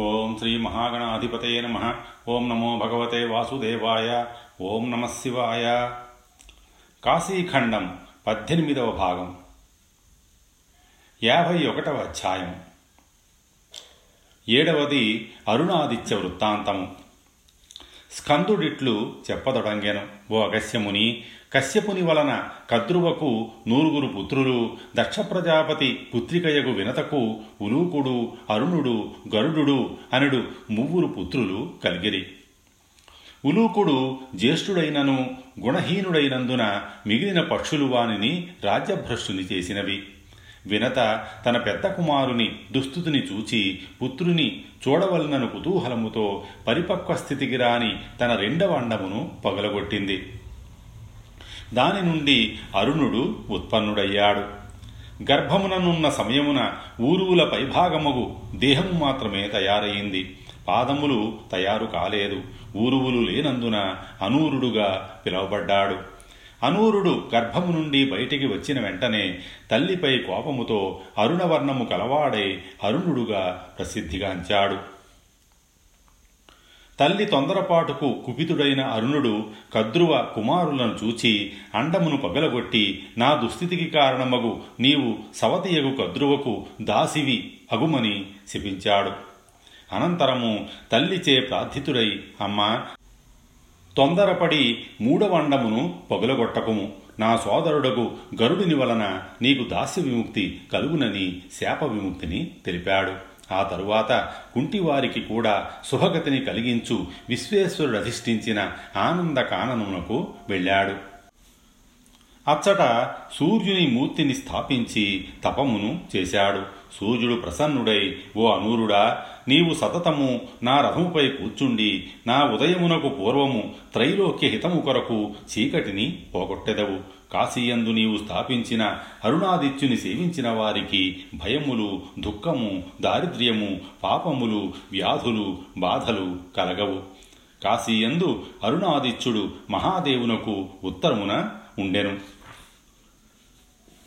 ఓం శ్రీ మహాగణాధిపతే నమ. ఓం నమో భగవతే వాసుదేవాయ. ఓం నమ శివాయ. కాశీఖండం పద్దెనిమిదవ భాగం. యాభై ఒకటవ అధ్యాయం. ఏడవది అరుణాదిత్య వృత్తాంతము. స్కందుడిట్లు చెప్పదొడంగెను. ఓ అగస్యముని కశ్యపుని వలన కద్రువకు నూరుగురు పుత్రులు దక్ష ప్రజాపతి పుత్రికయగు వినతకు ఉలూకుడు అరుణుడు గరుడు అనుడు మువ్వురు పుత్రులు కలిగిరి. ఉలూకుడు జ్యేష్ఠుడైనను గుణహీనుడైనందున మిగిలిన పక్షులు వానిని రాజ్యభ్రష్టుని చేసినవి. వినత తన పెద్ద కుమారుని దుస్థుతిని చూచి పుత్రుని చూడవలనను కుతూహలముతో పరిపక్వ స్థితికి రాని తన రెండవ అండమును పగలగొట్టింది. దాని నుండి అరుణుడు ఉత్పన్నుడయ్యాడు. గర్భముననున్న సమయమున ఊరువుల పైభాగముగు దేహము మాత్రమే తయారయింది పాదములు తయారు కాలేదు. ఊరువులు లేనందున అనూరుడుగా పిలువబడ్డాడు. అనూరుడు గర్భము నుండి బయటికి వచ్చిన వెంటనే తల్లిపై కోపముతో అరుణవర్ణము కలవాడై అరుణుడుగా ప్రసిద్ధిగాంచాడు తల్లి తొందరపాటుకు కుపితుడైన అరుణుడు కద్రువ కుమారులను చూచి అండమును పగలగొట్టి నా దుస్థితికి కారణమగు నీవు సవతియగు కద్రువకు దాసివి అగుమని శపించాడు. అనంతరము తల్లిచే ప్రార్థితుడై అమ్మా తొందరపడి మూడవండమును పొగలగొట్టకుము. నా సోదరుడకు గరుడిని వలన నీకు దాస్య విముక్తి కలుగునని శాప విముక్తిని తెలిపాడు. ఆ తరువాత కుంటివారికి కూడా శుభగతిని కలిగించు విశ్వేశ్వరుడు అధిష్ఠించిన ఆనంద కాననమునకు వెళ్ళాడు. అచ్చట సూర్యుని మూర్తిని స్థాపించి తపమును చేశాడు. సూర్యుడు ప్రసన్నుడై ఓ అనూరుడా నీవు సతతము నా రథముపై కూర్చుండి నా ఉదయమునకు పూర్వము త్రైలోక్య హితము కొరకు చీకటిని పోగొట్టెదవు. కాశీయందు నీవు స్థాపించిన అరుణాదిత్యుని సేవించిన వారికి భయములు దుఃఖము దారిద్ర్యము పాపములు వ్యాధులు బాధలు కలగవు. కాశీయందు అరుణాదిత్యుడు మహాదేవునకు ఉత్తరమున ఉండెను.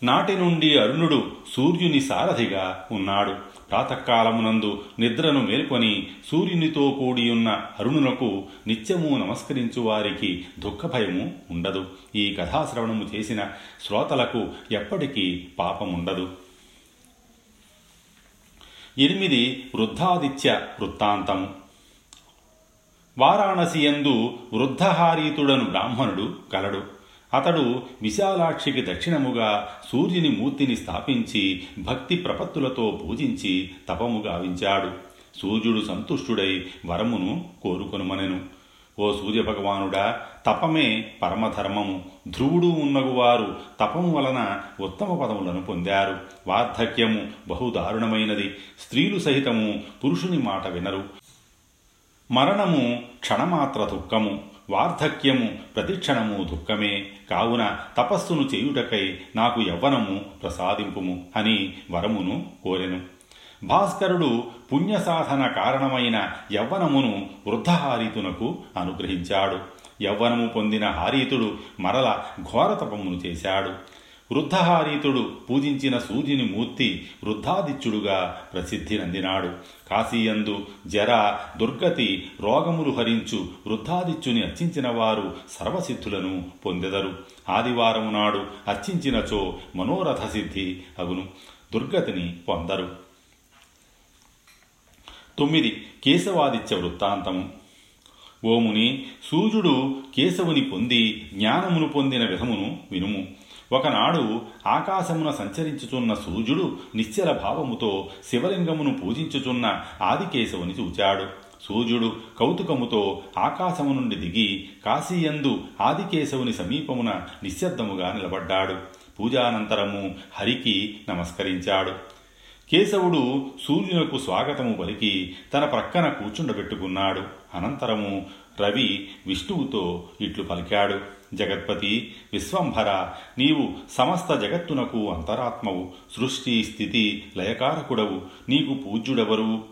నాటి నుండి అరుణుడు సూర్యుని సారథిగా ఉన్నాడు. ప్రాతకాలమునందు నిద్రను మేల్కొని సూర్యునితో కూడి ఉన్న అరుణునకు నిత్యము నమస్కరించు వారికి దుఃఖభయము ఉండదు. ఈ కథాశ్రవణము చేసిన శ్రోతలకు ఎప్పటికీ పాపముండదు. ఎనిమిది వృద్ధాదిత్య వృత్తాంతము వారాణసియందు వృద్ధహారీతుడను బ్రాహ్మణుడు కలడు. అతడు విశాలాక్షికి దక్షిణముగా సూర్యుని మూర్తిని స్థాపించి భక్తి ప్రపత్తులతో పూజించి తపము గావించాడు. సూర్యుడు సంతుష్టుడై వరమును కోరుకొనుమనెను. ఓ సూర్యభగవానుడా తపమే పరమధర్మము. ధ్రువుడు ఉన్నగువారు తపము వలన ఉత్తమ పదములను పొందారు. వార్ధక్యము బహుదారుణమైనది. స్త్రీలు సహితము పురుషుని మాట వినరు. మరణము క్షణమాత్ర దుఃఖము. వార్ధక్యము ప్రతిక్షణము దుఃఖమే. కావున తపస్సును చేయుటకై నాకు యవ్వనము ప్రసాదింపుము అని వరమును కోరెను. భాస్కరుడు పుణ్యసాధన కారణమైన యవ్వనమును వృద్ధహారీతునకు అనుగ్రహించాడు. యవ్వనము పొందిన హారీతుడు మరల ఘోరతపమును చేశాడు. వృద్ధహారీతుడు పూజించిన సూర్యుని మూర్తి వృద్ధాదిత్యుడుగా ప్రసిద్ధి నందినాడు. కాశీయందు జర దుర్గతి రోగములు హరించు వృద్ధాదిత్యుని అర్చించిన వారు సర్వసిద్ధులను పొందెదరు. ఆదివారము నాడు అర్చించినచో మనోరథ సిద్ధి అగును దుర్గతిని పొందరు. తొమ్మిది కేశవాదిత్య వృత్తాంతము. ఓముని సూర్యుడు కేశవుని పొంది జ్ఞానమును పొందిన విధమును వినుము. ఒకనాడు ఆకాశమున సంచరించుచున్న సూర్యుడు నిశ్చల భావముతో శివలింగమును పూజించుచున్న ఆదికేశవుని చూచాడు. సూర్యుడు కౌతుకముతో ఆకాశము నుండి దిగి కాశీయందు ఆదికేశవుని సమీపమున నిశ్శబ్దముగా నిలబడ్డాడు. పూజానంతరము హరికి నమస్కరించాడు. కేశవుడు సూర్యునకు స్వాగతము పలికి తన ప్రక్కన కూర్చుండబెట్టుకున్నాడు. అనంతరము రవి విష్ణువుతో ఇట్లు పలికాడు. జగత్పతి విశ్వంభర నీవు సమస్త జగత్తునకు అంతరాత్మవు సృష్టి స్థితి లయకారకుడవు నీకు పూజ్యుడెవరు?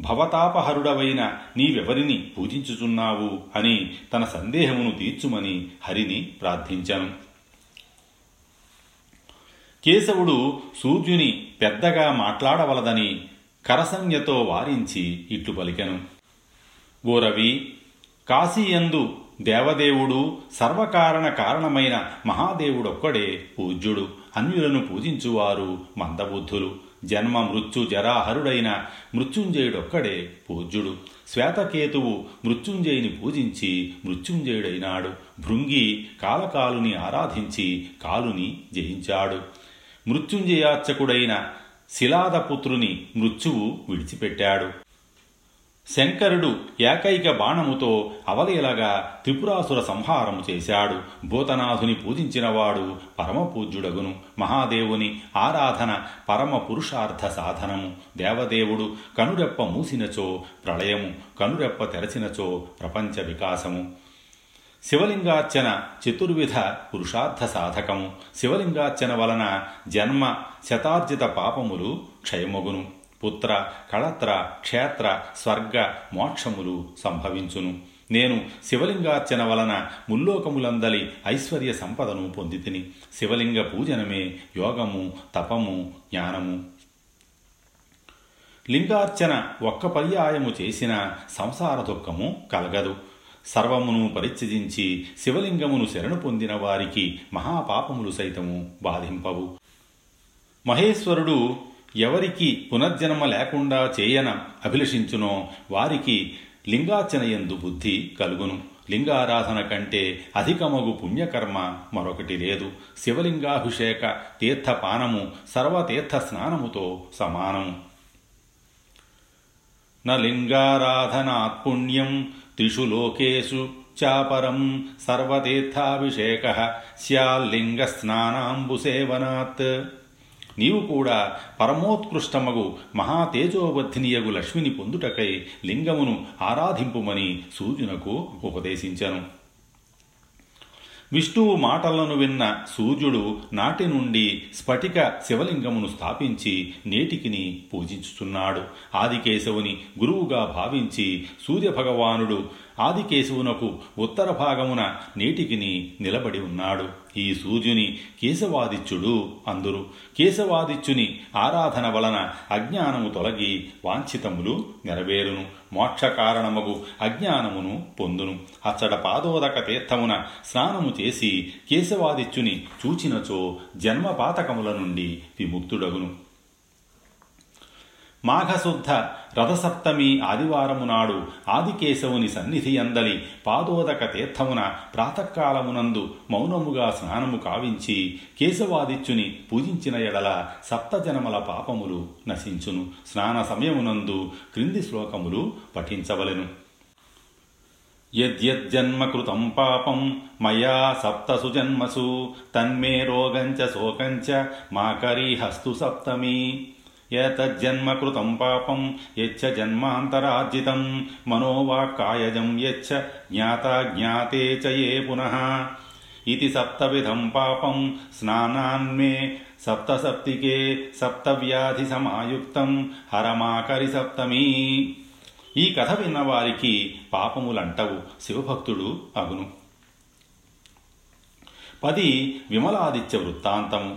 భవతాపహరుడవైన నీవెవరిని పూజించుచున్నావు అని తన సందేహమును తీర్చుమని హరిని ప్రార్థించాను. కేశవుడు సూర్యుని పెద్దగా మాట్లాడవలదని కరసంజ్ఞతో వారించి ఇట్లు పలికెను. గోరవి కాశీయందు దేవదేవుడు సర్వకారణ కారణమైన మహాదేవుడొక్కడే పూజ్యుడు. అన్యులను పూజించువారు మందబుద్ధులు. జన్మ మృత్యు జరాహరుడైన మృత్యుంజయుడొక్కడే పూజ్యుడు. శ్వేతకేతువు మృత్యుంజయుని పూజించి మృత్యుంజయుడైనాడు. భృంగి కాలకాలుని ఆరాధించి కాలుని జయించాడు. మృత్యుంజయార్చకుడైన శిలాదపుత్రుని మృత్యువు విడిచిపెట్టాడు. శంకరుడు ఏకైక బాణముతో అవలీలగా త్రిపురాసుర సంహారము చేశాడు. భూతనాథుని పూజించినవాడు పరమపూజ్యుడగును. మహాదేవుని ఆరాధన పరమ పురుషార్థ సాధనము. దేవదేవుడు కనురెప్ప మూసినచో ప్రళయము కనురెప్ప తెరచినచో ప్రపంచ వికాసము. శివలింగార్చన చతుర్విధ పురుషార్థ సాధకము. శివలింగార్చన వలన జన్మ శతార్జిత పాపములు క్షయమగును. పుత్ర కళత్ర క్షేత్ర స్వర్గ మోక్షములు సంభవించును. నేను శివలింగార్చన వలన ముల్లోకములందలి ఐశ్వర్య సంపదను పొందితిని. శివలింగ పూజనమే యోగము తపము జ్ఞానము. లింగార్చన ఒక్క పర్యాయము చేసిన సంసార దుఃఖము కలగదు. సర్వమును పరిత్యజించి శివలింగమును శరణు పొందిన వారికి మహాపాపములు సైతము బాధింపవు. మహేశ్వరుడు ఎవరికి పునర్జన్మ లేకుండా చేయన అభిలషించునో వారికి లింగార్చనయందు బుద్ధి కలుగును. లింగారాధన కంటే అధికమగు పుణ్యకర్మ మరొకటి లేదు. శివలింగాభిషేక తీర్థపానము సర్వతీర్థ స్నానముతో సమానము. నలింగారాధనాత్ పుణ్యం త్రిషు లోకేషు చాపరం సర్వతీర్థాభిషేక. స్యాల్లింగ స్నానాంబుసేవనాత్ నీవు కూడా పరమోత్కృష్టమగు మహాతేజోవర్ధినియగు లక్ష్మిని పొందుటకై లింగమును ఆరాధింపుమని సూర్యునకు ఉపదేశించను. విష్ణువు మాటలను విన్న సూర్యుడు నాటి నుండి స్ఫటిక శివలింగమును స్థాపించి నేటికిని పూజించుచున్నాడు. ఆదికేశవుని గురువుగా భావించి సూర్యభగవానుడు ఆదికేశవునకు ఉత్తర భాగమున నీటికిని నిలబడి ఉన్నాడు. ఈ సూర్యుని కేశవాదిత్యుడు అందురు. కేశవాదిత్యుని ఆరాధన వలన అజ్ఞానము తొలగి వాంఛితములు నెరవేరును. మోక్ష కారణమగు అజ్ఞానమును పొందును. అచ్చట పాదోదక తీర్థమున స్నానము చేసి కేశవాదిత్యుని చూచినచో జన్మపాతకముల నుండి విముక్తుడగును. మాఘశుద్ధ రథసప్తమి ఆదివారము నాడు ఆదికేశవుని సన్నిధి అందలి పాదోదక తీర్థమున ప్రాతకాలమునందు మౌనముగా స్నానము కావించి కేశవాదిత్యుని పూజించిన ఎడల సప్తజనమల పాపములు నశించును. స్నాన సమయమునందు క్రింది శ్లోకములు పఠించవలెను. యద్యజ్జన్మకృతం పాపం మయా సప్తసు జన్మసు తన్మే రోగంచ శోకంచ మాకరీహస్తు సప్తమీ. ఏతజ్జన్మకృతం పాపం యచ్చ జన్మాంతరార్జితం. మనోవాక్కాయజం యచ్చ జ్ఞాత జ్ఞాతే చ ఏ పునః. ఇది సప్తవిధం పాపం స్నానాన్మే సప్తసప్తికే సప్తవ్యాధి సమాయుక్తం హరమాకరి సప్తమీ. ఈ కథ విన్నవారికి పాపములంటవు శివభక్తుడు అగును. పది విమలాదిత్య వృత్తాంతము.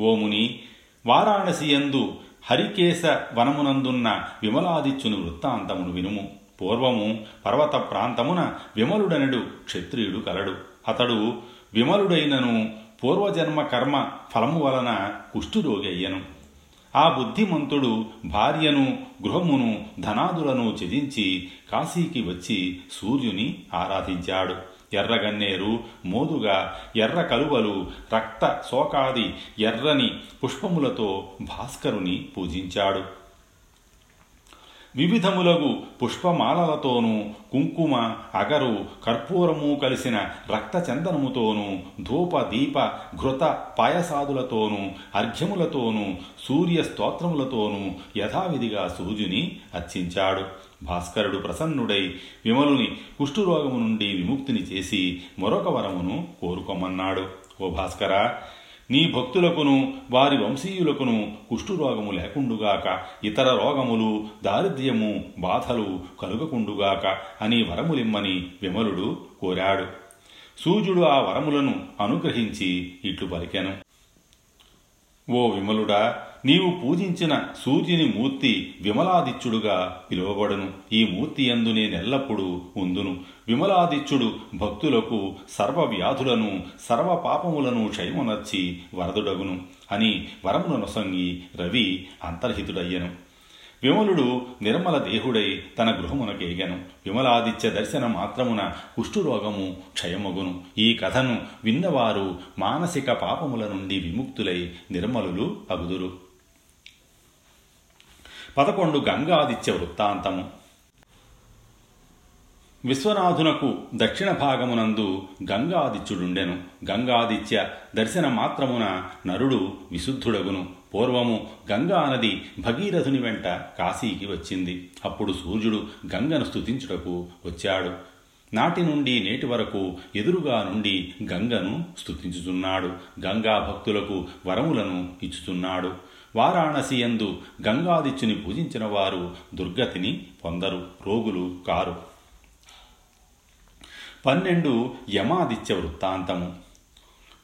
ఓముని వారాణసియందు హరికేశ వనమునందున్న విమలాదిత్యుని వృత్తాంతమును వినుము. పూర్వము పర్వత ప్రాంతమున విమలుడనడు క్షత్రియుడు కలడు. అతడు విమలుడైనను పూర్వజన్మ కర్మ ఫలము వలన కుష్ఠురోగి అయ్యను ఆ బుద్ధిమంతుడు భార్యను గృహమును ధనాదులను త్యజించి కాశీకి వచ్చి సూర్యుని ఆరాధించాడు. ఎర్రగన్నేరు మోదుగా ఎర్ర కలువలు రక్త శోకాది ఎర్రని పుష్పములతో భాస్కరుని పూజించాడు. వివిధములగు పుష్పమాలలతోనూ కుంకుమ అగరు కర్పూరము కలిసిన రక్తచందనముతోనూ ధూప దీప ఘృత పాయసాదులతోనూ అర్ఘ్యములతోనూ సూర్య స్తోత్రములతోనూ యథావిధిగా సూర్యుని అర్చించాడు. భాస్కరుడు ప్రసన్నుడై విమలుని కుష్ఠురోగము నుండి విముక్తిని చేసి మరొక వరమును కోరుకోమన్నాడు. ఓ భాస్కర నీ భక్తులకును వారి వంశీయులకును కుష్ఠురోగము లేకుండుగాక ఇతర రోగములు దారిద్ర్యము బాధలు కలుగకుండుగాక అని వరములిమ్మని విమలుడు కోరాడు. సూర్యుడు ఆ వరములను అనుగ్రహించి ఇట్లు పలికెను. ఓ విమలుడా నీవు పూజించిన సూర్యుని మూర్తి విమలాదిత్యుడుగా పిలువబడును. ఈ మూర్తి ఎందు నేనెల్లప్పుడూ ఉందును. విమలాదిత్యుడు భక్తులకు సర్వ వ్యాధులను సర్వ పాపములను క్షయమునర్చి వరదుడగును అని వరమునొసంగి రవి అంతర్హితుడయ్యను. విమలుడు నిర్మల దేహుడై తన గృహమునకేగెను విమలాదిత్య దర్శన మాత్రమున కుష్ఠురోగము క్షయమగును. ఈ కథను విన్నవారు మానసిక పాపముల నుండి విముక్తులై నిర్మలులు అగుదురు. పదకొండు గంగాదిత్య వృత్తాంతము. విశ్వనాథునకు దక్షిణ భాగమునందు గంగాదిత్యుడుండెను. గంగాదిత్య దర్శన మాత్రమున నరుడు విశుద్ధుడగును. పూర్వము గంగా నది భగీరథుని వెంట కాశీకి వచ్చింది. అప్పుడు సూర్యుడు గంగను స్తుతించుటకు వచ్చాడు. నాటి నుండి నేటి వరకు ఎదురుగా నుండి గంగను స్తుతించుచున్నాడు. గంగా భక్తులకు వరములను ఇచ్చుతున్నాడు వారాణసి యందు గంగాదిత్యుని పూజించిన వారు దుర్గతిని పొందరు రోగులు కారు. పన్నెండు యమాదిత్య వృత్తాంతము.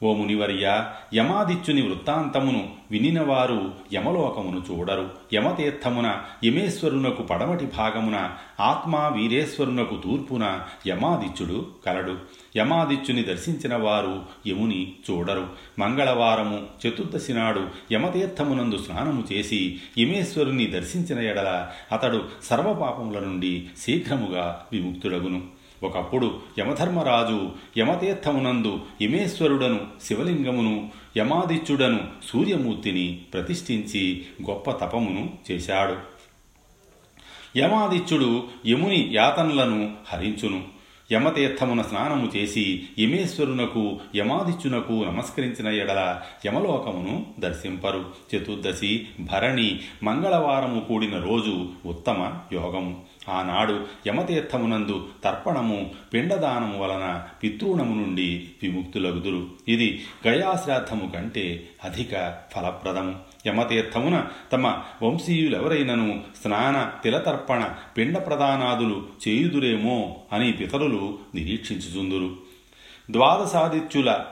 ఓ మునివర్య యమాదిత్యుని వృత్తాంతమును వినినవారు యమలోకమును చూడరు. యమతీర్థమున యమేశ్వరునకు పడమటి భాగమున ఆత్మా వీరేశ్వరునకు తూర్పున యమాదిత్యుడు కలడు. యమాదిత్యుని దర్శించిన వారు యముని చూడరు. మంగళవారము చతుర్దశి నాడు యమతీర్థమునందు స్నానము చేసి యమేశ్వరుని దర్శించిన ఎడల అతడు సర్వపాపముల నుండి శీఘ్రముగా విముక్తుడగును. ఒకప్పుడు యమధర్మరాజు యమతీర్థమునందు యమేశ్వరుడను శివలింగమును యమాదిత్యుడను సూర్యమూర్తిని ప్రతిష్ఠించి గొప్ప తపమును చేశాడు. యమాదిత్యుడు యముని యాతనలను హరించును. యమతీర్థమున స్నానము చేసి యమేశ్వరునకు యమాదిత్యునకు నమస్కరించిన ఎడల యమలోకమును దర్శింపరు. చతుర్దశి భరణి మంగళవారము కూడిన రోజు ఉత్తమ యోగము. ఆనాడు యమతీర్థమునందు తర్పణము పిండదానము వలన పితృణము నుండి విముక్తులగుదురు. ఇది గయాశ్రాద్ధము కంటే అధిక ఫలప్రదము. యమతీర్థమున తమ వంశీయులెవరైనను స్నాన తిలతర్పణ పిండ ప్రదానాదులు చేయుదురేమో అని పితరులు నిరీక్షించుచుందురు. ద్వాదశాదిత్యుల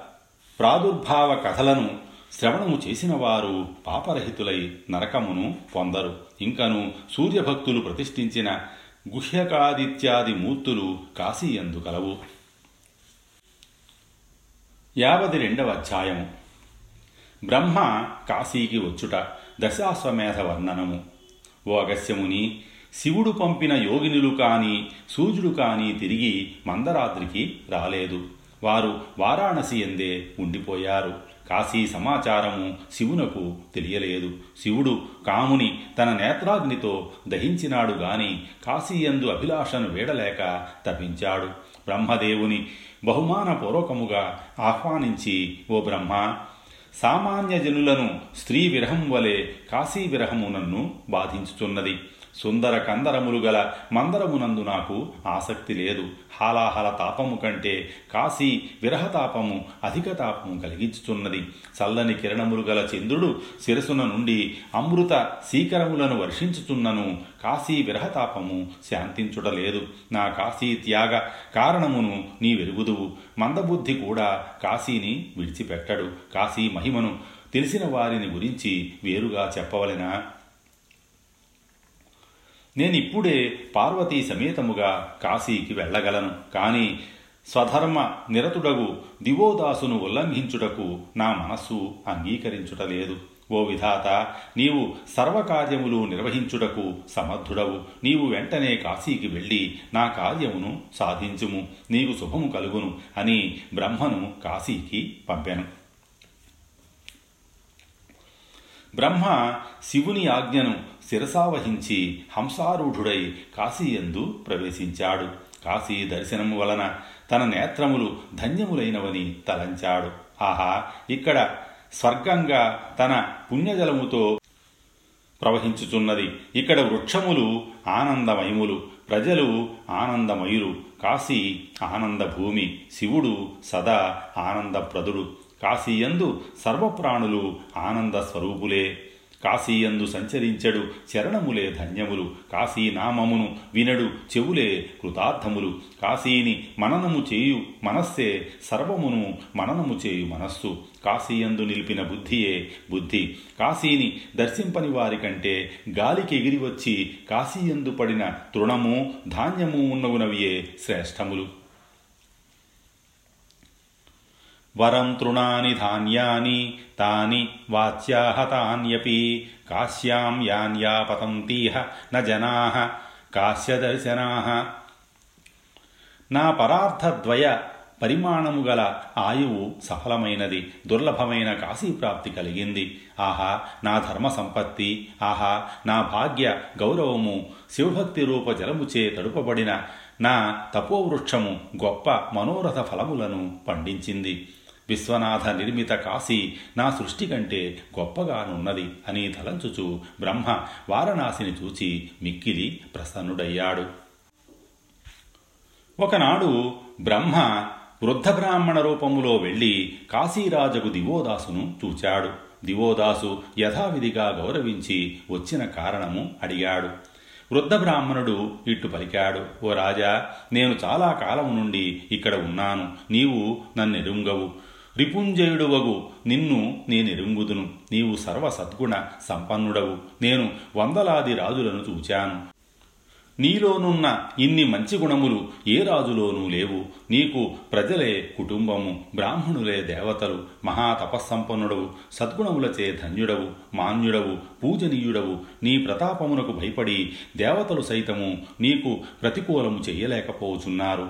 ప్రాదుర్భావ కథలను శ్రవణము చేసిన వారు పాపరహితులై నరకమును పొందరు. ఇంకను సూర్యభక్తులు ప్రతిష్ఠించిన గుహ్యకాదిత్యాది మూర్తులు కాశీయందు కలవు. యావది రెండవ అధ్యాయము. బ్రహ్మ కాశీకి వచ్చుట దశాశ్వమేధ వర్ణనము. ఓ అగస్యముని శివుడు పంపిన యోగినులు కాని సూర్యుడు కాని తిరిగి మందరాద్రికి రాలేదు. వారు వారాణసి ఎందే ఉండిపోయారు. కాశీ సమాచారము శివునకు తెలియలేదు. శివుడు కాముని తన నేత్రాగ్నితో దహించినాడు గాని కాశీయందు అభిలాషను వీడలేక తప్పించాడు. బ్రహ్మదేవుని బహుమానపూర్వకముగా ఆహ్వానించి ఓ బ్రహ్మ సామాన్య జనులను స్త్రీ విరహం వలె కాశీ విరహము నన్ను బాధించుచున్నది. సుందర కందరములు గల మందరమునందు నాకు ఆసక్తి లేదు. హాలాహల తాపము కంటే కాశీ విరహతాపము అధిక తాపము కలిగించుచున్నది. చల్లని కిరణములు గల చంద్రుడు శిరసున నుండి అమృత సీకరములను వర్షించుచున్నను. కాశీ విరహతాపము శాంతించుటలేదు నా కాశీ త్యాగ కారణమును నీ వెలుగుదువు. మందబుద్ధి కూడా కాశీని విడిచిపెట్టడు. కాశీ మహిమను తెలిసిన వారిని గురించి వేరుగా చెప్పవలెనా? నేనిప్పుడే పార్వతీ సమేతముగా కాశీకి వెళ్ళగలను. కానీ స్వధర్మ నిరతుడగు దివోదాసును ఉల్లంఘించుటకు నా మనస్సు అంగీకరించుటలేదు. ఓ విధాత నీవు సర్వకార్యములు నిర్వహించుటకు సమర్థుడవు. నీవు వెంటనే కాశీకి వెళ్ళి నా కార్యమును సాధించుము. నీకు శుభము కలుగును అని బ్రహ్మను కాశీకి పంపాను. బ్రహ్మ శివుని ఆజ్ఞను శిరసావహించి హంసారూఢుడై కాశీయందు ప్రవేశించాడు. కాశీ దర్శనము వలన తన నేత్రములు ధన్యములైనవని తలంచాడు. ఆహా ఇక్కడ స్వర్గంగా తన పుణ్యజలముతో ప్రవహించుచున్నది. ఇక్కడ వృక్షములు ఆనందమయములు ప్రజలు ఆనందమయులు. కాశీ ఆనందభూమి శివుడు సదా ఆనందప్రదుడు. కాశీయందు సర్వప్రాణులు ఆనంద స్వరూపులే. కాశీయందు సంచరించడు చరణములే ధన్యములు. కాశీనామమును వినడు చెవులే కృతార్థములు. కాశీని మననము చేయు మనస్సే సర్వమును మననము చేయు మనస్సు. కాశీయందు నిలిపిన బుద్ధియే బుద్ధి. కాశీని దర్శింపని వారి కంటే గాలికి ఎగిరి వచ్చి కాశీయందు పడిన తృణము ధాన్యము ఉన్నవునవియే శ్రేష్టములు. వరం తృణాని ధాన్యాని తాని వాచ్యాహతాన్యపి కాశ్యాం యాన్యాపతంతీహ న జనా కాశ్యదర్శనా నా పరార్థద్వయ పరిమాణము గల ఆయువు సఫలమైనది దుర్లభమైన కాశీప్రాప్తి కలిగింది. ఆహా నా ధర్మ సంపత్తి ఆహా నా భాగ్య గౌరవము శివభక్తి రూప జలముచే తడుపబడిన నా తపోవృక్షము గొప్ప మనోరథ ఫలములను పండించింది. విశ్వనాథ నిర్మిత కాశీ నా సృష్టి కంటే గొప్పగానున్నది అని తలంచుచు బ్రహ్మ వారణాసిని చూచి మిక్కిలి ప్రసన్నుడయ్యాడు. ఒకనాడు బ్రహ్మ వృద్ధ బ్రాహ్మణ రూపములో వెళ్ళి కాశీరాజకు దివోదాసును చూచాడు. దివోదాసు యథావిధిగా గౌరవించి వచ్చిన కారణము అడిగాడు. వృద్ధ బ్రాహ్మణుడు ఇట్టు పలికాడు ఓ రాజా నేను చాలా కాలం నుండి ఇక్కడ ఉన్నాను. నీవు నన్నెరుంగవు. రిపుంజయుడువగు నిన్ను నేనెరుంగుదును. నీవు సర్వ సద్గుణ సంపన్నుడవు. నేను వందలాది రాజులను చూచాను. నీలోనున్న ఇన్ని మంచి గుణములు ఏ రాజులోనూ లేవు. నీకు ప్రజలే కుటుంబము బ్రాహ్మణులే దేవతలు మహాతపస్సంపన్నుడవు సద్గుణములచే ధన్యుడవు మాన్యుడవు పూజనీయుడవు. నీ ప్రతాపమునకు భయపడి దేవతలు సైతము నీకు ప్రతికూలము చేయలేకపోచున్నారు.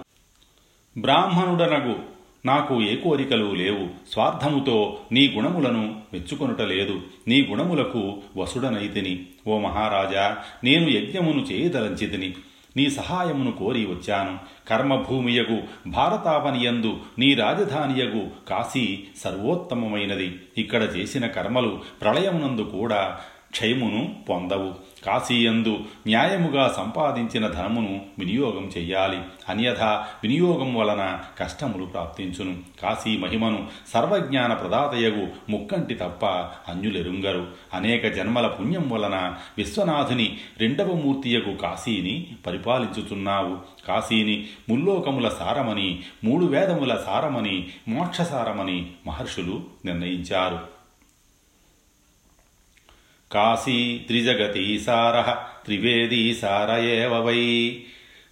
బ్రాహ్మణుడనగు నాకు ఏ కోరికలు లేవు. స్వార్థముతో నీ గుణములను మెచ్చుకొనుటలేదు నీ గుణములకు వసుడనైతిని. ఓ మహారాజా నేను యజ్ఞమును చేయదలంచితిని. నీ సహాయమును కోరి వచ్చాను. కర్మభూమియగు భారతావనియందు నీ రాజధానియగు కాశీ సర్వోత్తమమైనది. ఇక్కడ చేసిన కర్మలు ప్రళయమునందు కూడా క్షయమును పొందవు. కాశీయందు న్యాయముగా సంపాదించిన ధనమును వినియోగం చెయ్యాలి. అన్యథా వినియోగం వలన కష్టములు ప్రాప్తించును. కాశీ మహిమను సర్వజ్ఞాన ప్రదాతయగు ముక్కంటి తప్ప అన్యులెరుంగరు. అనేక జన్మల పుణ్యం వలన విశ్వనాథుని రెండవ మూర్తియగు కాశీని పరిపాలించుచున్నావు. కాశీని ముల్లోకముల సారమని మూడు వేదముల సారమని మోక్షసారమని మహర్షులు నిర్ణయించారు. కాశీ త్రిజగతీసార త్రివేదీసార ఏవ వై.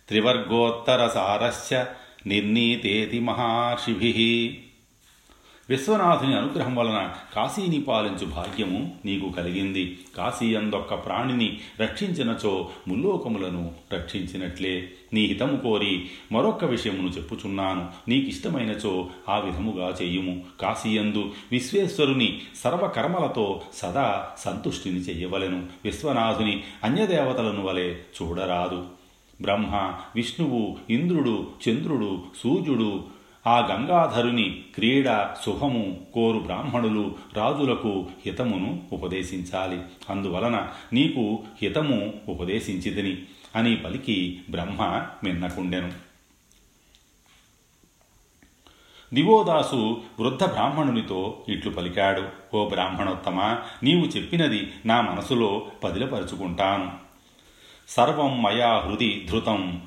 త్రివర్గోత్తరసారస్య నిర్ణీతేతి మహర్షిభి. విశ్వనాథుని అనుగ్రహం వలన కాశీని పాలించు భాగ్యము నీకు కలిగింది. కాశీ అందొక్క ప్రాణిని రక్షించినచో ముల్లోకములను రక్షించినట్లే. నీ హితము కోరి మరొక్క విషయమును చెప్పుచున్నాను. నీకిష్టమైనచో ఆ విధముగా చెయ్యుము కాశీయందు విశ్వేశ్వరుని సర్వకర్మలతో సదా సంతుష్టిని చెయ్యవలెను విశ్వనాథుని అన్యదేవతలను వలె చూడరాదు. బ్రహ్మ విష్ణువు ఇంద్రుడు చంద్రుడు సూర్యుడు ఆ గంగాధరుని క్రీడ శుభము కోరు బ్రాహ్మణులు రాజులకు హితమును ఉపదేశించాలి. అందువలన నీకు హితము ఉపదేశించితిని అని పలికి బ్రహ్మ మిన్నకుండెను దివోదాసు వృద్ధ బ్రాహ్మణునితో ఇట్లు పలికాడు. ఓ బ్రాహ్మణోత్తమ నీవు చెప్పినది నా మనసులో పదిలపరుచుకుంటాను. సర్వం మయా హృది ధృతం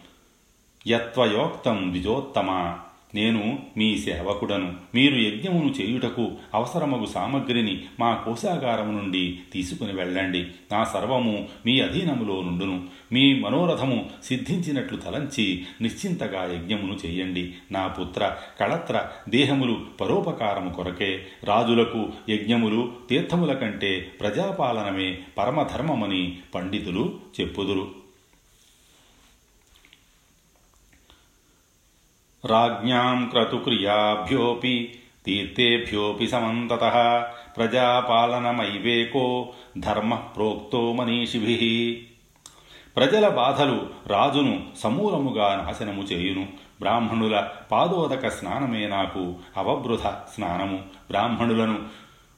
యత్వయోక్తం ద్విజోత్తమ నేను మీ సేవకుడను. మీరు యజ్ఞమును చేయుటకు అవసరమగు సామగ్రిని మా కోశాగారము నుండి తీసుకుని వెళ్ళండి. నా సర్వము మీ అధీనములో నుండును. మీ మనోరథము సిద్ధించినట్లు తలంచి నిశ్చింతగా యజ్ఞమును చేయండి. నా పుత్ర కళత్ర దేహములు పరోపకారము కొరకే రాజులకు యజ్ఞములు తీర్థముల కంటే ప్రజాపాలనమే పరమధర్మమని పండితులు చెప్పుదురు. राज्ञां क्रतुक्रियाभ्योऽपि तीर्थेभ्योऽपि समन्ततः ప్రజాపాలనమైవేకో ధర్మ ప్రోక్తో మనీషిభి ప్రజల బాధలు రాజును సమూలముగా నాశనము చేయును బ్రాహ్మణుల పాదోదక స్నానమే నాకు అవబృధ స్నానము బ్రాహ్మణులను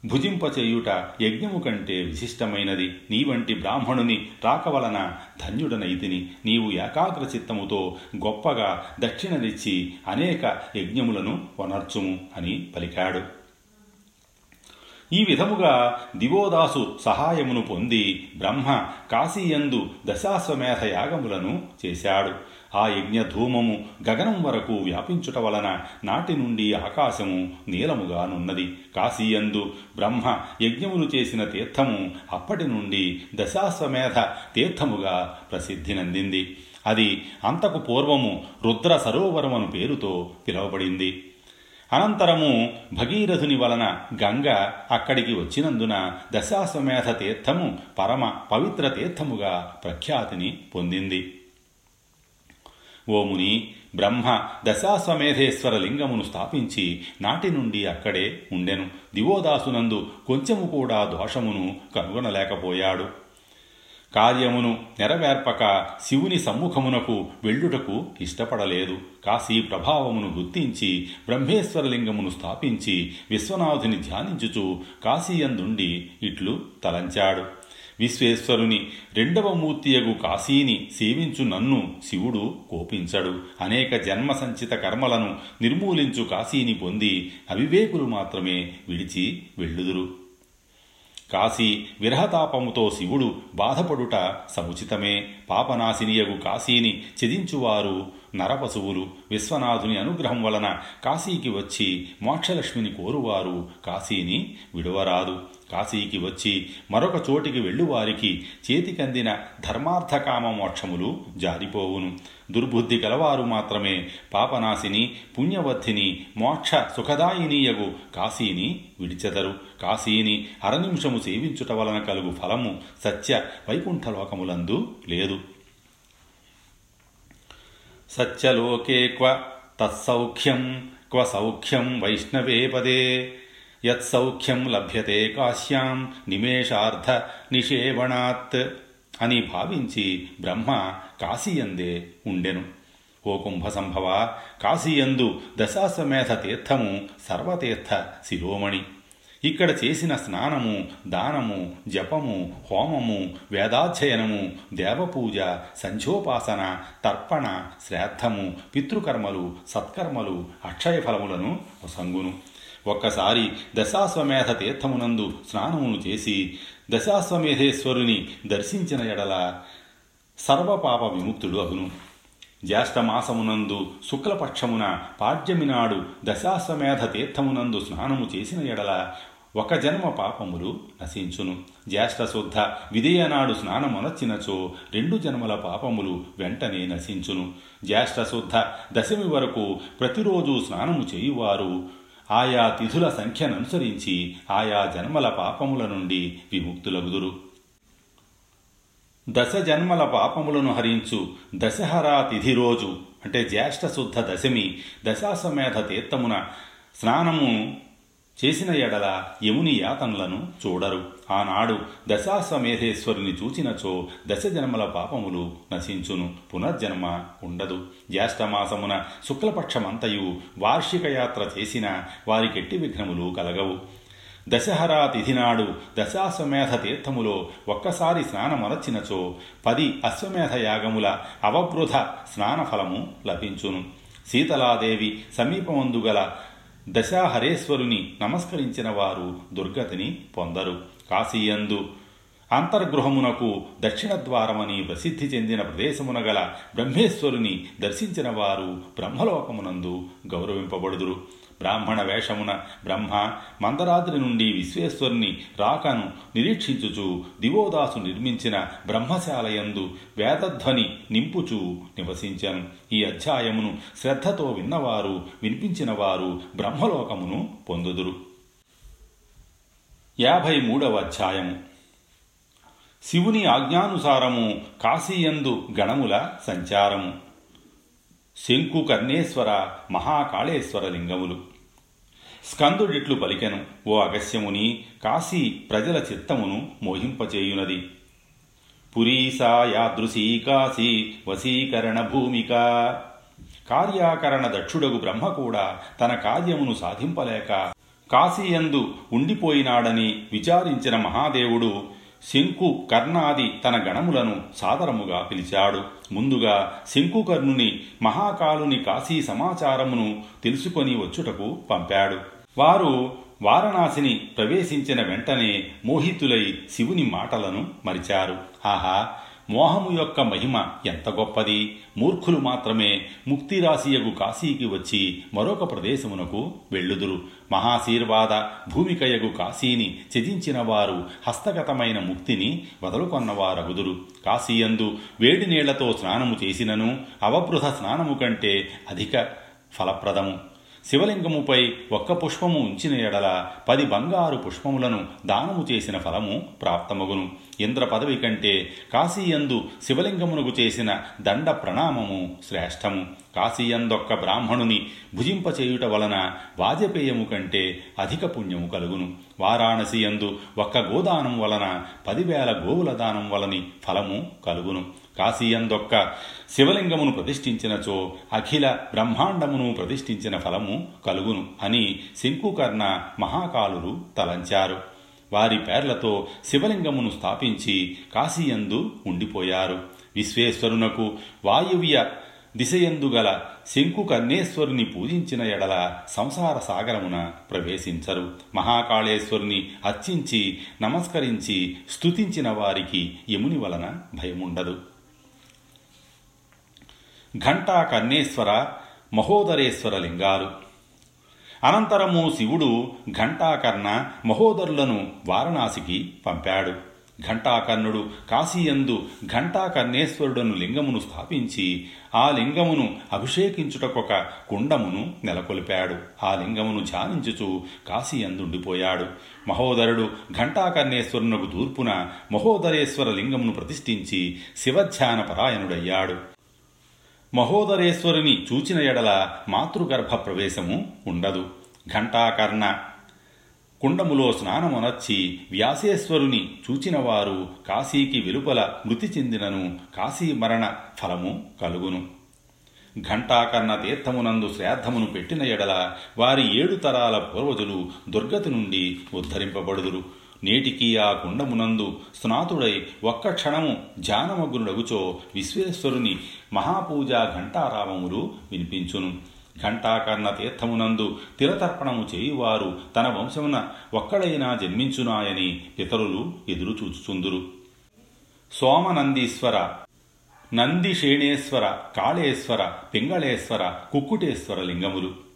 భుజింపచేయుట యజ్ఞము కంటే విశిష్టమైనది. నీ వంటి బ్రాహ్మణుని రాక వలన ధన్యుడనైతిని. నీవు ఏకాగ్ర చిత్తముతో గొప్పగా దక్షిణనిచ్చి అనేక యజ్ఞములను వనర్చుము అని పలికాడు. ఈ విధముగా దివోదాసు సహాయమును పొంది బ్రహ్మ కాశీయందు దశాశ్వమేధ యాగములను చేశాడు. ఆ యజ్ఞధూమము గగనం వరకు వ్యాపించుట వలన నాటి నుండి ఆకాశము నీలముగానున్నది కాశీయందు బ్రహ్మ యజ్ఞములు చేసిన తీర్థము అప్పటి నుండి దశాశ్వమేధ తీర్థముగా ప్రసిద్ధినందింది అది అంతకు పూర్వము రుద్ర సరోవరమను పేరుతో పిలువబడింది. అనంతరము భగీరథుని వలన గంగ అక్కడికి వచ్చినందున దశాశ్వమేధ తీర్థము పరమ పవిత్ర తీర్థముగా ప్రఖ్యాతిని పొందింది. ఓముని బ్రహ్మ దశాశ్వమేధేశ్వర లింగమును స్థాపించి నాటి నుండి అక్కడే ఉండెను. దివోదాసునందు కొంచెము కూడా దోషమును కనుగొనలేకపోయాడు. కార్యమును నెరవేర్పక శివుని సమ్ముఖమునకు వెళ్ళుటకు ఇష్టపడలేదు. కాశీ ప్రభావమును గుర్తించి బ్రహ్మేశ్వరలింగమును స్థాపించి విశ్వనాథుని ధ్యానించుచు కాశీయందుండి ఇట్లు తలంచాడు. విశ్వేశ్వరుని రెండవ మూర్తియగు కాశీని సేవించు నన్ను శివుడు కోపించడు. అనేక జన్మ సంచిత కర్మలను నిర్మూలించు కాశీని పొంది అవివేకులు మాత్రమే విడిచి వెళ్ళుదురు. కాశీ విరహతాపముతో శివుడు బాధపడుట సముచితమే. పాపనాశినియగు కాశీని చెదించువారు నరపశువులు. విశ్వనాథుని అనుగ్రహం వలన కాశీకి వచ్చి మోక్షలక్ష్మిని కోరువారు. కాశీని విడువరాదు. కాశీకి వచ్చి మరొక చోటికి వెళ్ళువారికి చేతికందిన ధర్మార్థకామ మోక్షములు జారిపోవును. దుర్బుద్ధి గలవారు మాత్రమే పాపనాశిని పుణ్యవర్ధిని మోక్ష సుఖదాయినీయగు కాశీని విడిచెదరు. కాశీని అరనిమిషము సేవించుట వలన కలుగు ఫలము సత్య వైకుంఠలోకములందు లేదు. సత్యలోకే క్వ తత్సౌఖ్యం క్వ సౌఖ్యం వైష్ణవే పదే యత్సౌఖ్యం లభ్యతే కాశ్యాం నిమేషార్థ నిషేవణాత్ అని భావించి బ్రహ్మ కాశీయందే ఉండెను. ఓ కుంభసంభవ కాశీయందు దశాశ్వమేధ తీర్థము సర్వతీర్థ శిరోమణి. ఇక్కడ చేసిన స్నానము దానము జపము హోమము వేదాధ్యయనము దేవపూజ సంధ్యోపాసన తర్పణ శ్రాద్ధము పితృకర్మలు సత్కర్మలు అక్షయ ఫలములను ఒసంగును ఒక్కసారి దశాశ్వమేధ తీర్థమునందు స్నానమును చేసి దశాశ్వమేధేశ్వరుని దర్శించిన ఎడల సర్వపాప విముక్తుడు అగును. జ్యేష్ఠమాసమునందు శుక్లపక్షమున పాడ్యమి నాడు దశాశ్వమేధ తీర్థమునందు స్నానము చేసిన ఎడల ఒక జన్మ పాపములు నశించును. జ్యేష్ఠశుద్ధ విధేయనాడు స్నానమొనర్చినచో రెండు జన్మల పాపములు వెంటనే నశించును. జ్యేష్ఠశుద్ధ దశమి వరకు ప్రతిరోజు స్నానము చేయువారు ఆయా తిథుల సంఖ్యననుసరించి ఆయా జన్మల పాపముల నుండి విముక్తులగుదురు. దశ జన్మల పాపములను హరించు దశహరా తిథి రోజు అంటే జ్యేష్ఠ శుద్ధ దశమి దశాశ్వమేధ తీర్థమున స్నానము చేసిన ఎడల యముని యాతనలను చూడరు. ఆనాడు దశాశ్వమేధేశ్వరుని చూచినచో దశ జన్మల పాపములు నశించును పునర్జన్మ ఉండదు. జ్యేష్ఠమాసమున శుక్లపక్షమంతయు వార్షిక యాత్ర చేసిన వారికెట్టి విఘ్నములు కలగవు. దశహరా తిథి నాడు దశాశ్వమేధ తీర్థములో ఒక్కసారి స్నానమరచినచో పది అశ్వమేధ యాగముల అవబృధ స్నానఫలము లభించును. శీతలాదేవి సమీపమందుగల దశాహరేశ్వరుని నమస్కరించిన వారు దుర్గతిని పొందరు. కాశీయందు అంతర్గృహమునకు దక్షిణ ద్వారమని ప్రసిద్ధి చెందిన ప్రదేశమున గల బ్రహ్మేశ్వరుని దర్శించిన వారు బ్రహ్మలోకమునందు గౌరవింపబడుదురు. బ్రాహ్మణ వేషమున బ్రహ్మ మందరాద్రి నుండి విశ్వేశ్వరుని రాకను నిరీక్షించుచు దివోదాసు నిర్మించిన బ్రహ్మశాలయందు వేదధ్వని నింపుచూ నివసించను. ఈ అధ్యాయమును శ్రద్ధతో విన్నవారు వినిపించినవారు బ్రహ్మలోకమును పొందుదురు. యాభై మూడవ అధ్యాయము. శివుని ఆజ్ఞానుసారము కాశీయందు గణముల సంచారము. శంకు కర్ణేశ్వర మహాకాళేశ్వర లింగములు. స్కందుడిట్లు పలికెను ఓ అగస్యముని కాశీ ప్రజల చిత్తమును మోహింపచేయునది. పురీసా యాదృశీ కాశీ వశీకరణ భూమిక. కార్యాకరణ దక్షుడగు బ్రహ్మ కూడా తన కార్యమును సాధింపలేక కాశీయందు ఉండిపోయినాడని విచారించిన మహాదేవుడు శంకు కర్ణాది తన గణములను సాదరముగా పిలిచాడు. ముందుగా శంకుకర్ణుని మహాకాలుని కాశీ సమాచారమును తెలుసుకొని వచ్చుటకు పంపాడు. వారు వారణాసిని ప్రవేశించిన వెంటనే మోహితులై శివుని మాటలను మరిచారు. ఆహా మోహము యొక్క మహిమ ఎంత గొప్పది? మూర్ఖులు మాత్రమే ముక్తిరాశియగు కాశీకి వచ్చి మరొక ప్రదేశమునకు వెళ్ళుదురు. మహాశీర్వాద భూమికయగు కాశీని త్యజించిన వారు హస్తగతమైన ముక్తిని వదలుకొన్నవారగుదురు. కాశీయందు వేడి నీళ్ళతో స్నానము చేసినను అవబృధ స్నానము కంటే అధిక ఫలప్రదము. శివలింగముపై ఒక్క పుష్పము ఉంచిన ఎడల పది బంగారు పుష్పములను దానము చేసిన ఫలము ప్రాప్తమగును. ఇంద్ర పదవి కంటే కాశీయందు శివలింగమునకు చేసిన దండ ప్రణామము శ్రేష్టము. కాశీయందొక్క బ్రాహ్మణుని భుజింపచేయుట వలన వాజపేయము కంటే అధిక పుణ్యము కలుగును. వారాణసి యందు ఒక్క గోదానం వలన పదివేల గోవుల దానం వలని ఫలము కలుగును. కాశీయందొక్క శివలింగమును ప్రతిష్ఠించినచో అఖిల బ్రహ్మాండమును ప్రతిష్ఠించిన ఫలము కలుగును అని శంకుకర్ణ మహాకాలురు తలంచారు. వారి పేర్లతో శివలింగమును స్థాపించి కాశీయందు ఉండిపోయారు. విశ్వేశ్వరునకు వాయువ్య దిశయందు గల శంకుకర్ణేశ్వరుని పూజించిన ఎడల సంసార సాగరమున ప్రవేశించరు. మహాకాళేశ్వరుని అర్చించి నమస్కరించి స్తుతించిన వారికి యముని వలన భయముండదు. ఘంటా కర్ణేశ్వర మహోదరేశ్వర లింగాలు. అనంతరము శివుడు ఘంటాకర్ణ మహోదరులను వారణాసికి పంపాడు. ఘంటాకర్ణుడు కాశీయందు ఘంటాకర్ణేశ్వరుడను లింగమును స్థాపించి ఆ లింగమును అభిషేకించుటకొక కుండమును నెలకొల్పాడు. ఆ లింగమును ధ్యానించుచు కాశీయందుండిపోయాడు. మహోదరుడు ఘంటాకర్ణేశ్వరునకు తూర్పున మహోదరేశ్వర లింగమును ప్రతిష్ఠించి శివధ్యాన పరాయణుడయ్యాడు మహోదరేశ్వరుని చూచిన ఎడల మాతృగర్భ ప్రవేశము ఉండదు. ఘంటాకర్ణ. కుండములో స్నానమునర్చి వ్యాసేశ్వరుని చూచినవారు కాశీకి వెలుపల మృతి చెందినను కాశీ మరణ ఫలము కలుగును. ఘంటాకర్ణ తీర్థమునందు శ్రాద్ధమును పెట్టిన ఎడల వారి ఏడు తరాల పూర్వజులు దుర్గతి నుండి ఉద్ధరింపబడుదురు. నేటికి ఆ గుండమునందు స్నాతుడై ఒక్క క్షణము ధ్యానమగ్నుడగుచో విశ్వేశ్వరుని మహాపూజా ఘంటారామములు వినిపించును. ఘంటాకర్ణ తీర్థమునందు తిరతర్పణము చేయువారు తన వంశమున ఒక్కడైనా జన్మించునాయని పితరులు ఎదురు చూచుచుందురు సోమనందీశ్వర నందిషేణేశ్వర కాళేశ్వర పింగళేశ్వర కుక్కుటేశ్వర లింగములు.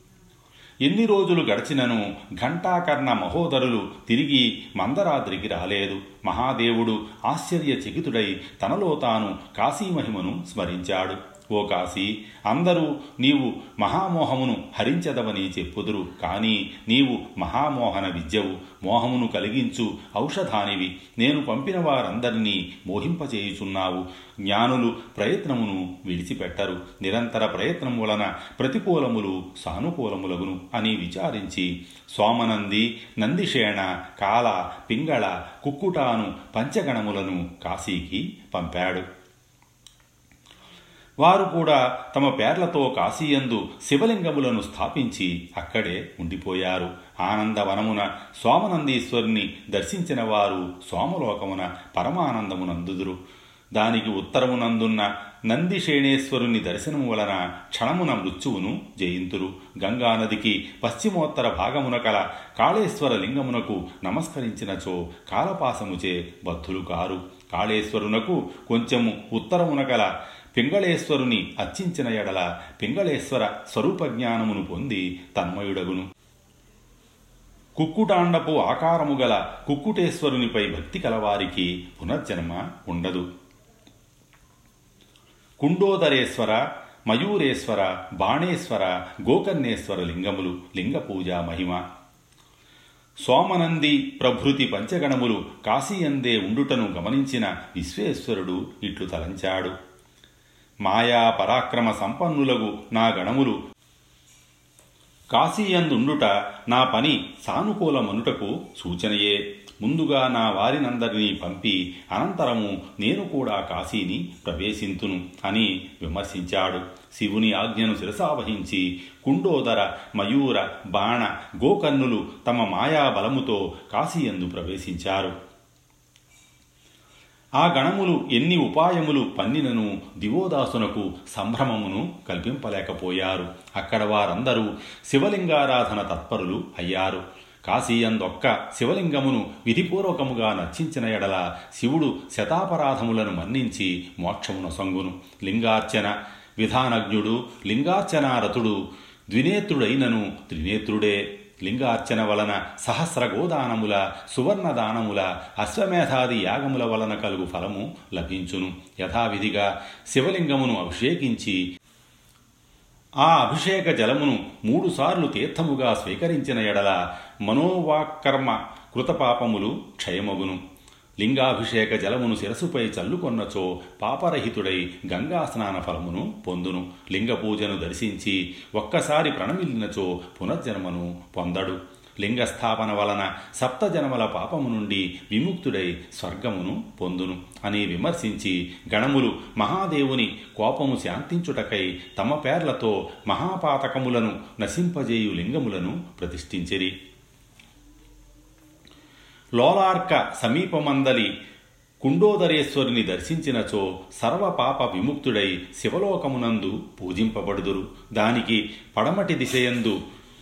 ఎన్ని రోజులు గడిచినను ఘంటాకర్ణ మహోదరులు తిరిగి మందరాద్రికి రాలేదు. మహాదేవుడు ఆశ్చర్యచకితుడై తనలో తాను కాశీమహిమను స్మరించాడు. ఓ కాశీ. అందరూ నీవు మహామోహమును హరించదవని చెప్పుదురు. కానీ నీవు మహామోహన విద్యవు. మోహమును కలిగించు ఔషధానివి. నేను పంపిన వారందరినీ మోహింపచేయుచున్నావు జ్ఞానులు ప్రయత్నమును విడిచిపెట్టరు. నిరంతర ప్రయత్నం వలన ప్రతికూలములు సానుకూలములగును అని విచారించి సోమనంది నందిషేణ కాల పింగళ కుక్కుటాను పంచగణములను కాశీకి పంపాడు. వారు కూడా తమ పేర్లతో కాశీయందు శివలింగములను స్థాపించి అక్కడే ఉండిపోయారు. ఆనందవనమున సోమనందీశ్వరుని దర్శించిన వారు సోమలోకమున పరమానందమునందుదురు. దానికి ఉత్తరమునందున్న నందిశేణేశ్వరుని దర్శనము వలన క్షణమున మృత్యువును జయింతురు. గంగానదికి పశ్చిమోత్తర భాగమున కల కాళేశ్వర లింగమునకు నమస్కరించినచో కాలపాసముచే బద్ధులు కారు. కాళేశ్వరునకు కొంచెము ఉత్తరమున గల పింగళేశ్వరుని అర్చించిన ఎడల పింగళేశ్వర స్వరూపజ్ఞానమును పొంది తన్మయుడగును. కుక్కుటాండపు ఆకారము గల కుక్కుటేశ్వరునిపై భక్తి కలవారికి పునర్జన్మ ఉండదు. కుండోదరేశ్వర మయూరేశ్వర బాణేశ్వర గోకర్ణేశ్వర లింగములు లింగ పూజా మహిమ. సోమనంది ప్రభృతి పంచగణములు కాశీయందే ఉండుటను గమనించిన విశ్వేశ్వరుడు ఇట్లు తలంచాడు. మాయా పరాక్రమ సంపన్నులగు నా గణములు. కాశీయందుండుట నా పని సానుకూలమనుటకు సూచనయే. ముందుగా నా వారినందరినీ పంపి అనంతరము నేను కూడా కాశీని ప్రవేశింతును అని విమర్శించాడు. శివుని ఆజ్ఞను శిరసావహించి కుండోదర మయూర బాణ గోకర్ణులు తమ మాయా బలముతో కాశీయందు ప్రవేశించారు. ఆ గణములు ఎన్ని ఉపాయములు పన్నినను దివోదాసునకు సంభ్రమమును కల్పింపలేకపోయారు. అక్కడ వారందరూ శివలింగారాధన తత్పరులు అయ్యారు. కాశీయందొక్క శివలింగమును విధిపూర్వకముగా నర్చించిన ఎడల శివుడు శతాపరాధములను మన్నించి మోక్షమున సంగును. లింగార్చన విధానజ్ఞుడు లింగార్చనారతుడు ద్వినేత్రుడైనను త్రినేత్రుడే. లింగార్చన వలన సహస్ర గోదానముల సువర్ణదానముల అశ్వమేధాది యాగముల వలన కలుగు ఫలము లభించును. యథావిధిగా శివలింగమును అభిషేకించి ఆ అభిషేక జలమును మూడుసార్లు తీర్థముగా స్వీకరించిన ఎడల మనోవాకర్మ కృతపాపములు క్షయమగును. లింగాభిషేక జలమును శిరసుపై చల్లుకొన్నచో పాపరహితుడై గంగా స్నాన ఫలమును పొందును. లింగ పూజను దర్శించి ఒక్కసారి ప్రణమిల్లినచో పునర్జన్మను పొందడు. లింగస్థాపన వలన సప్తజన్మల పాపము నుండి విముక్తుడై స్వర్గమును పొందును అని విమర్శించి గణములు మహాదేవుని కోపము శాంతించుటకై తమ పేర్లతో మహాపాతకములను నశింపజేయు లింగములను ప్రతిష్ఠించిరి. లోలార్క సమీపమందలి కుండోదరేశ్వరుని దర్శించినచో సర్వపాప విముక్తుడై శివలోకమునందు పూజింపబడుదురు. దానికి పడమటి దిశయందు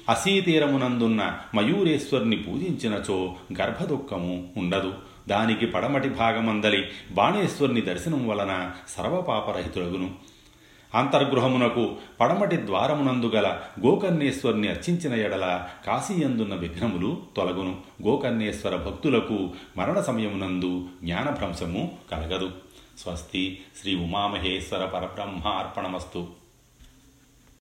అసీతీరమునందున్న మయూరేశ్వరుని పూజించినచో గర్భదుఃఖము ఉండదు. దానికి పడమటి భాగమందలి బాణేశ్వరుని దర్శనం వలన సర్వపాపరహితుడగును అంతర్గృహమునకు పడమటి ద్వారమునందు గల గోకర్ణేశ్వరుని అర్చించిన ఎడల కాశీయందున్న విఘ్నములు తొలగును. గోకర్ణేశ్వర భక్తులకు మరణ సమయమునందు జ్ఞానభ్రంశము కలగదు. స్వస్తి శ్రీ ఉమామహేశ్వర పరబ్రహ్మార్పణమస్తు.